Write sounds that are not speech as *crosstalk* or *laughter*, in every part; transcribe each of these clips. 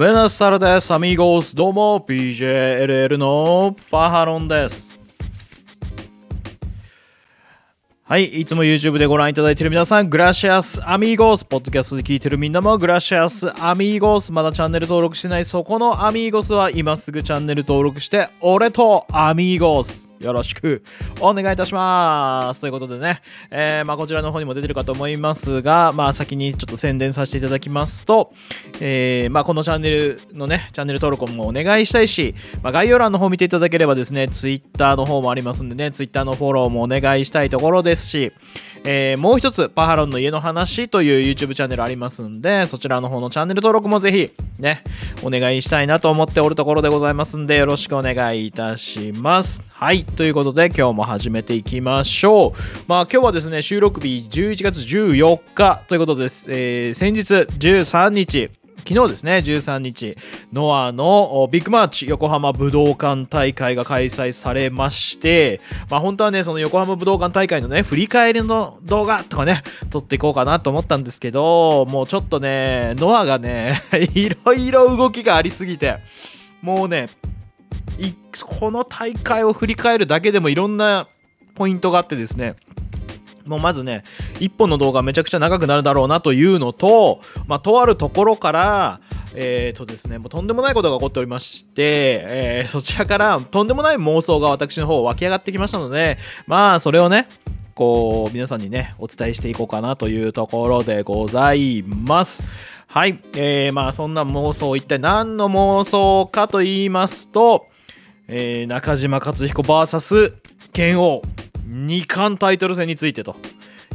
メナスタルです。アミーゴス。どうも、PJLL のパハロンです。はい、いつも YouTube でご覧いただいている皆さん、グラシアスアミーゴス。ポッドキャストで聞いているみんなも、グラシアスアミーゴス。まだチャンネル登録してないそこのアミーゴスは、今すぐチャンネル登録して、俺とアミーゴス。よろしくお願いいたします。ということでね、えー、まあ、こちらの方にも出てるかと思いますが、まあ、先にちょっと宣伝させていただきますと、えー、まあ、このチャンネルのね、チャンネル登録もお願いしたいし、まあ、概要欄の方見ていただければですね、Twitter の方もありますんでね、Twitter のフォローもお願いしたいところですし、えー、もう一つ、パハロンの家の話という YouTube チャンネルありますんで、そちらの方のチャンネル登録もぜひ、ね、お願いしたいなと思っておるところでございますんで、よろしくお願いいたします。はい。ということで、今日も始めていきましょう。まあ、今日はですね、収録日11月14日ということです。えー、先日13日、昨日ですね、13日、ノアのビッグマーチ横浜武道館大会が開催されまして、まあ本当はね、その横浜武道館大会のね、振り返りの動画とかね、撮っていこうかなと思ったんですけど、もうちょっとね、ノアがね、*laughs* いろいろ動きがありすぎて、もうね、この大会を振り返るだけでもいろんなポイントがあってですねもうまずね、1本の動画めちゃくちゃ長くなるだろうなというのと、まあ、とあるところから、えーとですね、もうとんでもないことが起こっておりまして、えー、そちらからとんでもない妄想が私の方湧き上がってきましたので、まあ、それをね、こう、皆さんにね、お伝えしていこうかなというところでございます。はい。えー、まあ、そんな妄想、一体何の妄想かと言いますと、えー、中島克彦 VS 剣王2冠タイトル戦についてと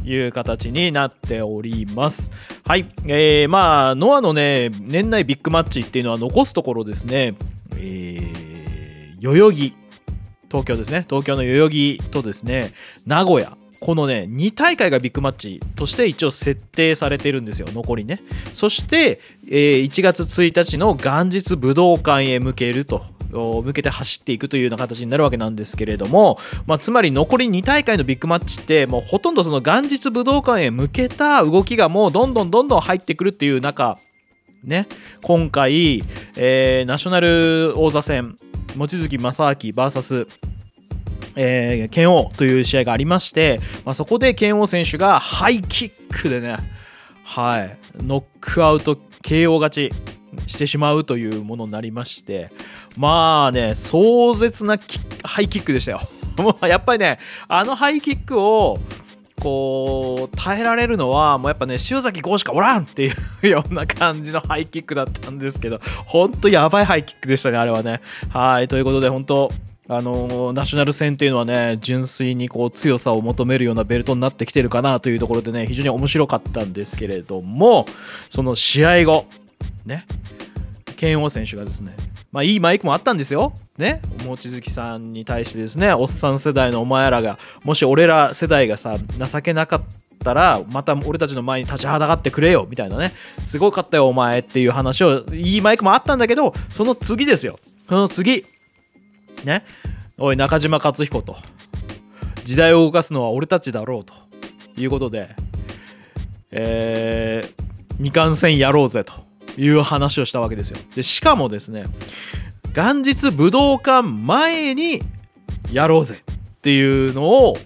いう形になっております。はい。えー、まあ、ノアのね、年内ビッグマッチっていうのは残すところですね、えー、代々木、東京ですね、東京の代々木とですね、名古屋、このね、2大会がビッグマッチとして一応設定されてるんですよ、残りね。そして、えー、1月1日の元日武道館へ向けると向けて走っていくというような形になるわけなんですけれども、まあ、つまり残り2大会のビッグマッチってもうほとんどその元日武道館へ向けた動きがもうどんどんどんどん入ってくるっていう中ね。今回、えー、ナショナル王座戦望月正明 VS えー、剣王という試合がありまして、まあ、そこで剣王選手がハイキックでね、はい、ノックアウト KO 勝ちしてしまうというものになりまして、まあね、壮絶なハイキックでしたよ。*laughs* もうやっぱりね、あのハイキックを、こう、耐えられるのは、もうやっぱね、塩崎豪しかおらんっていうような感じのハイキックだったんですけど、ほんとやばいハイキックでしたね、あれはね。はい、ということで、本当あのナショナル戦っていうのはね、純粋にこう強さを求めるようなベルトになってきてるかなというところでね、非常に面白かったんですけれども、その試合後、ね、剣王選手がですね、まあいいマイクもあったんですよ。ね。望月さんに対してですね、おっさん世代のお前らが、もし俺ら世代がさ、情けなかったら、また俺たちの前に立ちはだかってくれよ、みたいなね。すごかったよ、お前っていう話を、いいマイクもあったんだけど、その次ですよ。その次。ね。おい、中島克彦と。時代を動かすのは俺たちだろうということで、えー、二冠戦やろうぜと。いう話をしたわけですよ。で、しかもですね、元日武道館前にやろうぜっていうのを、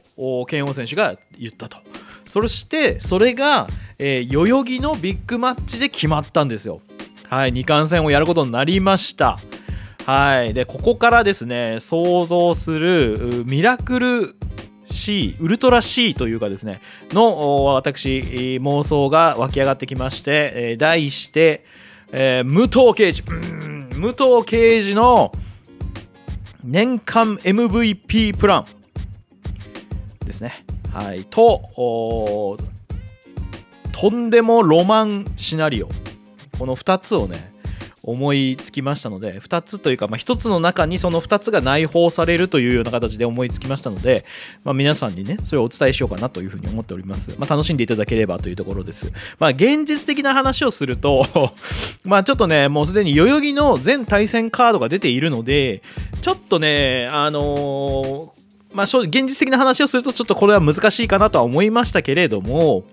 剣王選手が言ったと。そして、それが、えー、代々木のビッグマッチで決まったんですよ。はい、2冠戦をやることになりました。はい。で、ここからですね、想像するミラクル C、ウルトラ C というかですね、の私、妄想が湧き上がってきまして、え、題して、えー、武藤刑事、武藤刑事の年間 MVP プランですね。はい。と、とんでもロマンシナリオ。この2つをね、思いつきましたので2つというか、まあ、1つの中にその2つが内包されるというような形で思いつきましたので、まあ、皆さんにねそれをお伝えしようかなというふうに思っております、まあ、楽しんでいただければというところです、まあ、現実的な話をすると *laughs* まあちょっとねもうすでに代々木の全対戦カードが出ているのでちょっとねあのーまあ、現実的な話をするとちょっとこれは難しいかなとは思いましたけれども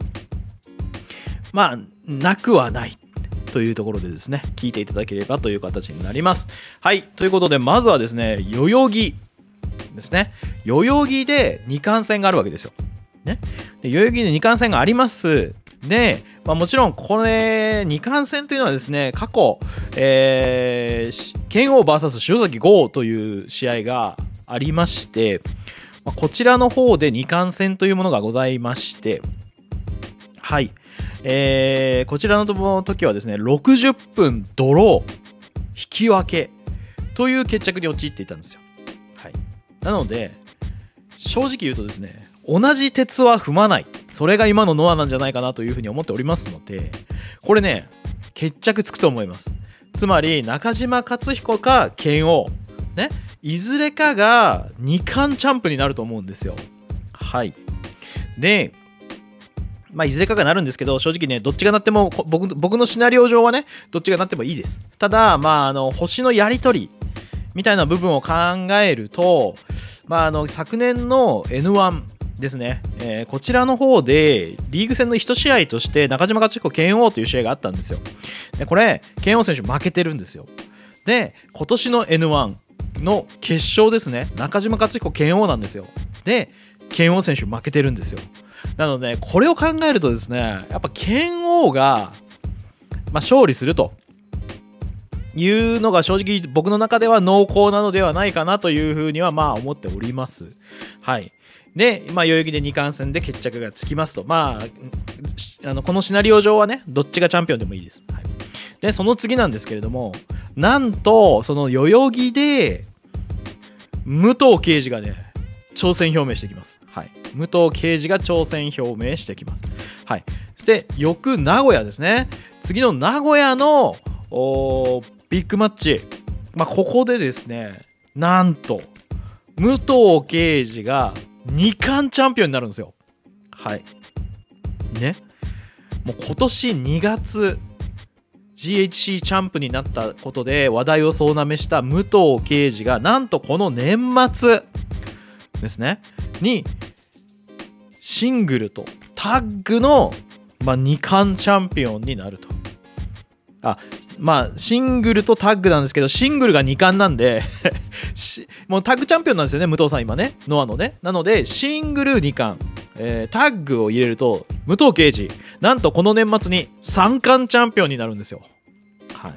まあなくはない。というところでですね、聞いていただければという形になります。はい。ということで、まずはですね、代々木ですね。代々木で2冠戦があるわけですよ。ね。で代々木で2冠戦があります。で、まあ、もちろんこれ2冠戦というのはですね過去、えー、剣王 VS 塩崎豪という試合がありまして、ま、こちらの方で2冠戦というものがございましてはい、えー、こちらの時はですね60分ドロー引き分けという決着に陥っていたんですよ、はい、なので正直言うとですね同じ鉄は踏まない。それが今のノアなんじゃないかなというふうに思っておりますのでこれね決着つくと思います。つまり中島克彦か剣王ねいずれかが2冠チャンプになると思うんですよ。はい。でまあ、いずれかがなるんですけど、正直ね、どっちがなっても、僕僕のシナリオ上はね、どっちがなってもいいです。ただ、まあ、あの、星のやり取りみたいな部分を考えると、まあ、あの、昨年の N1 ですね、えー、こちらの方でリーグ戦の1試合として中島克彦剣王という試合があったんですよ。でこれ剣王選手負けてるんですよ。で今年の N1 の決勝ですね中島克彦剣王なんですよ。で剣王選手負けてるんですよ。なのでこれを考えるとですねやっぱ剣王が、まあ、勝利すると。いうのが正直僕の中では濃厚なのではないかなというふうにはまあ思っております。はい。で、まあ、代々木で2冠戦で決着がつきますと。まあ、あのこのシナリオ上はね、どっちがチャンピオンでもいいです。はい、で、その次なんですけれども、なんと、その代々木で、武藤刑事がね、挑戦表明してきます。はい。武藤刑事が挑戦表明してきます。はい。そして、翌名古屋ですね。次の名古屋のビッグマッチ。まあ、ここでですね、なんと、武藤刑事が2冠チャンピオンになるんですよ。はい。ね。もう今年2月 GHC チャンプになったことで話題を総なめした武藤敬司がなんとこの年末ですねにシングルとタッグの、まあ、2冠チャンピオンになると。あまあ、シングルとタッグなんですけど、シングルが2冠なんで *laughs* もうタッグチャンピオンなんですよね、武藤さん今ね、ノアのね。なので、シングル2冠、えー、タッグを入れると、武藤敬司、なんとこの年末に3冠チャンピオンになるんですよ。はい。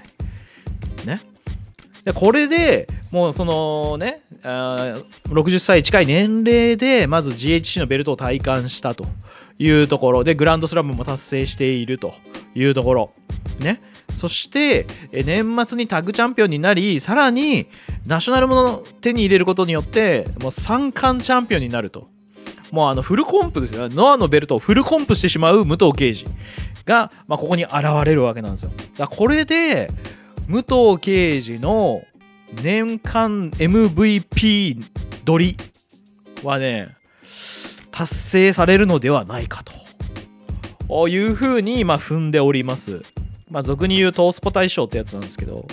で、これでもうそのね、あ60歳近い年齢で、まず GHC のベルトを体感したというところで、グランドスラムも達成しているというところ。ね。そして年末にタッグチャンピオンになりさらにナショナルものを手に入れることによってもう3冠チャンピオンになるともうあのフルコンプですよノアのベルトをフルコンプしてしまう武藤敬司が、まあ、ここに現れるわけなんですよだこれで武藤敬司の年間 MVP 取りはね達成されるのではないかと。いうふうに、まあ、踏んでおります。まあ、俗に言うトースポ大賞ってやつなんですけど、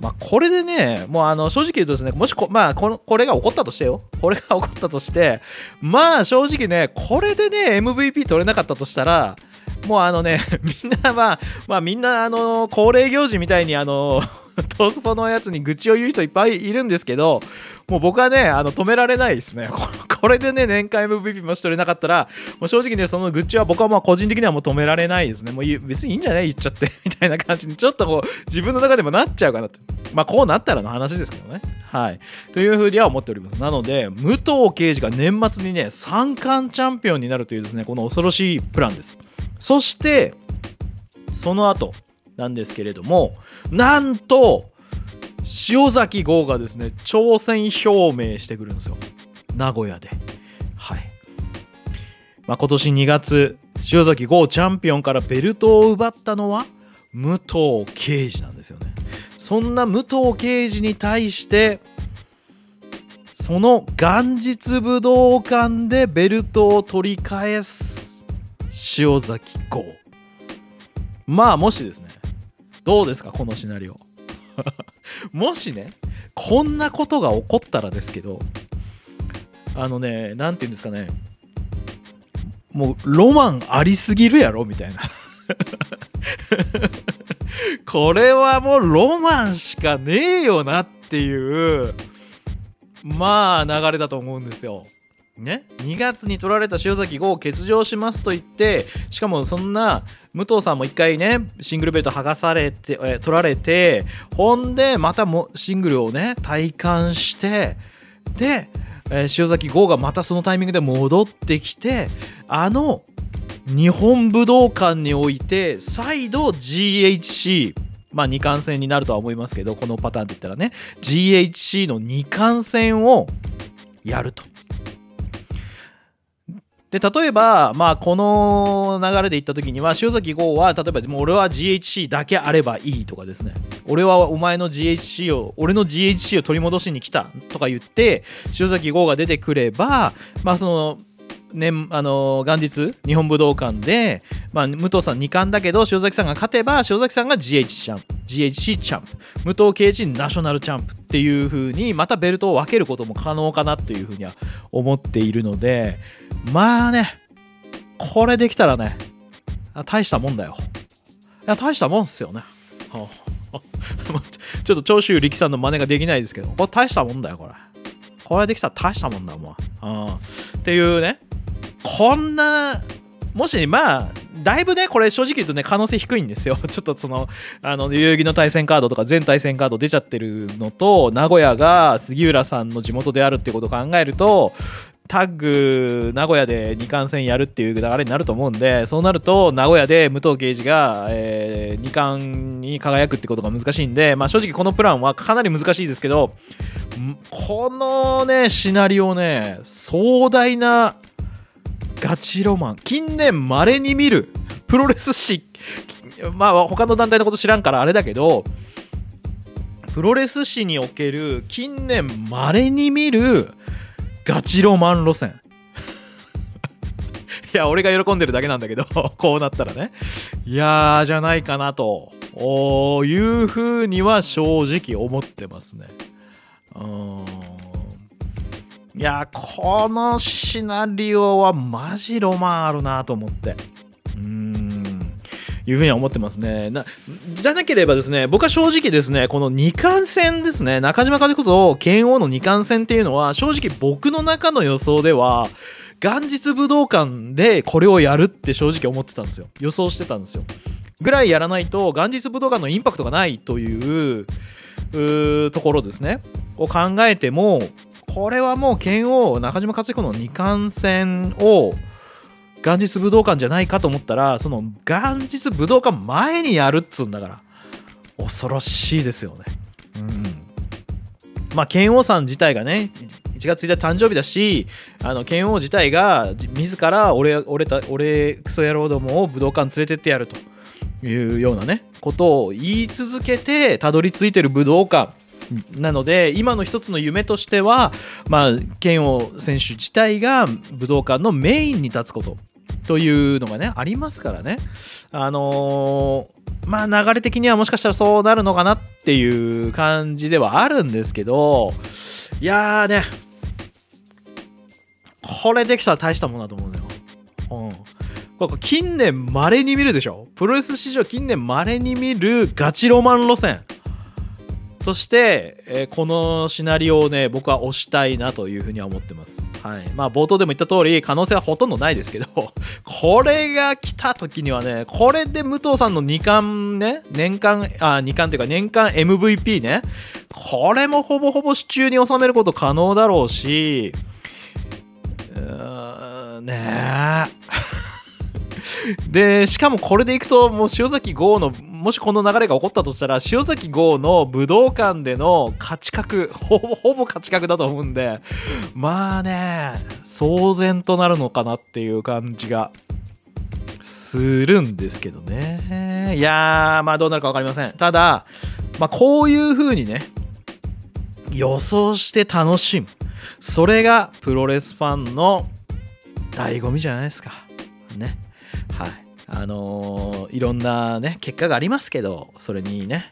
まあ、これでね、もうあの正直言うとですね、もしこ,、まあ、ここれが起こったとしてよ、これが起こったとして、まあ正直ね、これでね、MVP 取れなかったとしたら、もうあのね、*laughs* みんなは、まあみんなあの、恒例行事みたいにあの、*laughs* トースポのやつに愚痴を言う人いっぱいいるんですけど、もう僕はね、あの止められないですね。*laughs* これでね、年間 MVP もし取れなかったら、もう正直ね、その愚痴は僕はまあ個人的にはもう止められないですね。もう別にいいんじゃない言っちゃって、みたいな感じに、ちょっとこう、自分の中でもなっちゃうかなって。まあこうなったらの話ですけどね。はい。というふうには思っております。なので、武藤敬司が年末にね、三冠チャンピオンになるというですね、この恐ろしいプランです。そして、その後なんですけれども、なんと、塩崎豪がですね挑戦表明してくるんですよ。名古屋で。はい、まあ、今年2月塩崎豪チャンピオンからベルトを奪ったのは武藤敬司なんですよね。そんな武藤敬司に対してその元日武道館でベルトを取り返す塩崎豪。まあもしですね。どうですかこのシナリオ。*laughs* もしね、こんなことが起こったらですけど、あのね、なんて言うんですかね、もうロマンありすぎるやろみたいな。*laughs* これはもうロマンしかねえよなっていうまあ流れだと思うんですよ。ね、2月に取られた塩崎豪を欠場しますと言ってしかもそんな武藤さんも1回ねシングルベルト剥がされてえ取られてほんでまたもシングルをね体感してで、えー塩崎豪がまたそのタイミングで戻ってきてあの日本武道館において再度 GHC まあ2冠戦になるとは思いますけどこのパターンって言ったらね GHC の2冠戦をやると。で例えば、まあ、この流れでいった時には塩崎剛は例えばもう俺は GHC だけあればいいとかですね。俺はお前の GHC を俺の GHC を取り戻しに来たとか言って塩崎剛が出てくればまあその年あの元日日本武道館で、まあ、武藤さん2冠だけど塩崎さんが勝てば塩崎さんが GH チャンプ GHC チャンプ武藤敬司ナショナルチャンプっていう風にまたベルトを分けることも可能かなというふうには思っているのでまあねこれできたらね大したもんだよ。いや大したもんっすよね。*laughs* ちょっと長州力さんの真似ができないですけどこれ大したもんだよこれ。これできたら大したもんだもん、うん、っていうね。こんなもしまあだいぶねこれ正直言うとね可能性低いんですよ。*laughs* ちょっとそのあの代々木の対戦カードとか全対戦カード出ちゃってるのと名古屋が杉浦さんの地元であるっていうことを考えるとタッグ名古屋で2冠戦やるっていう流れになると思うんでそうなると名古屋で武藤敬司が、えー、2冠に輝くってことが難しいんで、まあ、正直このプランはかなり難しいですけどこのねシナリオね壮大なガチロマン。近年まれに見るプロレス史。まあ他の団体のこと知らんからあれだけどプロレス史における近年まれに見るガチロマン路線。*laughs* いや俺が喜んでるだけなんだけど *laughs* こうなったらね。いやーじゃないかなと。いうふうには正直思ってますね。うん。いやこのシナリオはマジロマンあるなと思って。うーん。いうふうには思ってますね。なじゃなければですね僕は正直ですねこの二冠戦ですね中島和子と剣王の二冠戦っていうのは正直僕の中の予想では元日武道館でこれをやるって正直思ってたんですよ。予想してたんですよ。ぐらいやらないと元日武道館のインパクトがないというところですね。を考えてもこれはもう剣王中島克彦の二冠戦を元日武道館じゃないかと思ったらその元日武道館前にやるっつうんだから恐ろしいですよね。うん。まあ剣王さん自体がね1月1日誕生日だしあの剣王自体が自ら俺俺た俺クソ野郎どもを武道館連れてってやるというようなねことを言い続けてたどり着いてる武道館。なので今の一つの夢としては、まあ、剣王選手自体が武道館のメインに立つことというのがねありますからね。あのー、まあ流れ的にはもしかしたらそうなるのかなっていう感じではあるんですけどいやーねこれできたら大したものだと思うのよ。うん、近年まれに見るでしょ？プロレス史上近年まれに見るガチロマン路線。そして、えー、このシナリオをね、僕は推したいなというふうには思ってます。はい。まあ、冒頭でも言った通り、可能性はほとんどないですけど、*laughs* これが来た時にはね、これで武藤さんの2冠ね、年間、あ、2冠というか年間 MVP ね、これもほぼほぼ支柱に収めること可能だろうし、うーん、ねえ。*laughs* で、しかもこれでいくと、もう塩崎豪の、もしこの流れが起こったとしたら、塩崎豪の武道館での勝ち確、ほぼほぼ勝ち確だと思うんで、まあね、騒然となるのかなっていう感じがするんですけどね。いやー、まあどうなるか分かりません。ただ、まあこういう風にね、予想して楽しむ。それがプロレスファンの醍醐味じゃないですか。ね。はいあのー、いろんなね結果がありますけどそれにね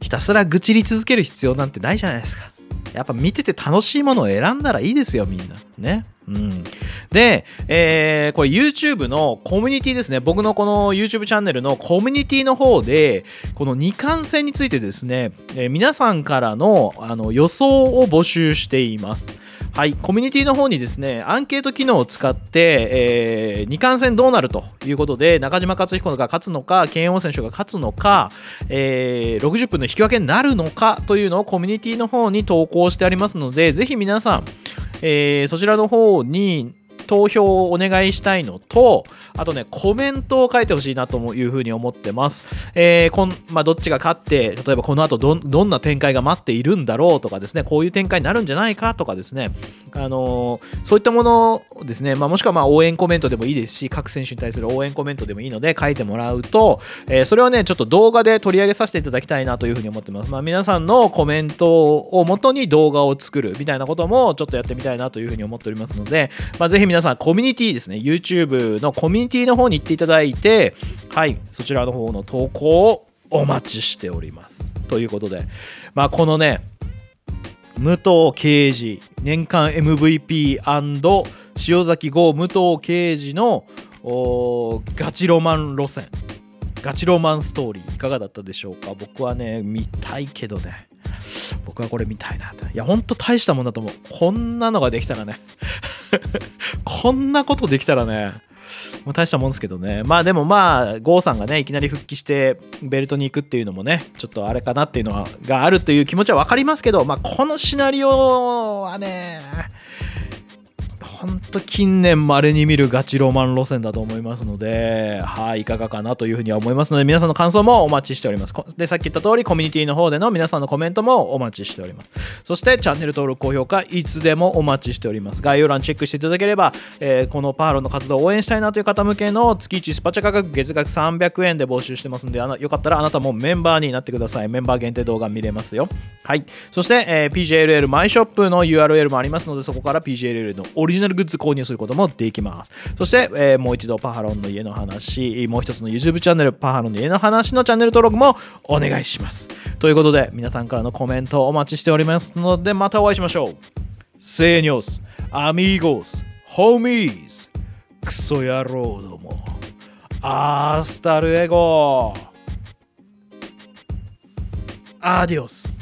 ひたすら愚痴り続ける必要なんてないじゃないですかやっぱ見てて楽しいものを選んだらいいですよ、みんな。ね。うん、で、えー、これ YouTube のコミュニティですね。僕のこの YouTube チャンネルのコミュニティの方で、この二冠戦についてですね、えー、皆さんからのあの予想を募集しています。はい、コミュニティの方にですね、アンケート機能を使って、えー、二冠戦どうなるということで、中島克彦が勝つのか、慶応選手が勝つのか、えー、60分の引き分けになるのかというのをコミュニティの方に投稿してありますので、ぜひ皆さん、えー、そちらの方に投票をお願いしたいのと、あとね、コメントを書いてほしいなというふうに思ってます。えー、こんまあ、どっちが勝って、例えばこの後どどんな展開が待っているんだろうとかですね、こういう展開になるんじゃないかとかですね、あのー、そういったものですね、まあ、もしくはま応援コメントでもいいですし、各選手に対する応援コメントでもいいので書いてもらうと、えー、それをね、ちょっと動画で取り上げさせていただきたいなというふうに思ってます。まあ、皆さんのコメントをもとに動画を作るみたいなこともちょっとやってみたいなというふうに思っておりますので、まあ、ぜひ皆皆さんコミュニティですね、YouTube のコミュニティの方に行っていただいて、はい、そちらの方の投稿をお待ちしております。ということで、まあ、このね、武藤敬司年間 MVP& 塩崎豪武藤敬司のガチロマン路線。ガチロマンストーリーいかがだったでしょうか？僕はね見たいけどね。僕はこれ見たいなといやほんと大したもんだと思う。こんなのができたらね。*laughs* こんなことできたらねまあ、大したもんですけどね。まあでもまあ、郷さんがね、いきなり復帰してベルトに行くっていうのもね、ちょっとあれかなっていうのは、があるという気持ちは分かりますけど、まあこのシナリオはね、ほんと近年稀に見るガチロマン路線だと思いますので、はい、いかがかなというふうには思いますので、皆さんの感想もお待ちしております。で、さっき言った通り、コミュニティの方での皆さんのコメントもお待ちしております。そして、チャンネル登録、高評価、いつでもお待ちしております。概要欄チェックしていただければ、えー、このパーロの活動を応援したいなという方向けの月1スパチャ価格月額300円で募集してますんで、あのよかったらあなたもメンバーになってください。メンバー限定動画見れますよ。はい。そして、えー、PJLL マイショップの URL もありますので、そこから PJLL のオリジナルグッズ購入することもできます。そして、えー、もう一度パハロンの家の話、もう一つの YouTube チャンネル、パハロンの家の話のチャンネル登録もお願いします。ということで、皆さんからのコメントお待ちしておりますので、またお会いしましょう。セーニョス、アミーゴス、ホーミーズ、クソ野郎ども、アースタルエゴアディオス。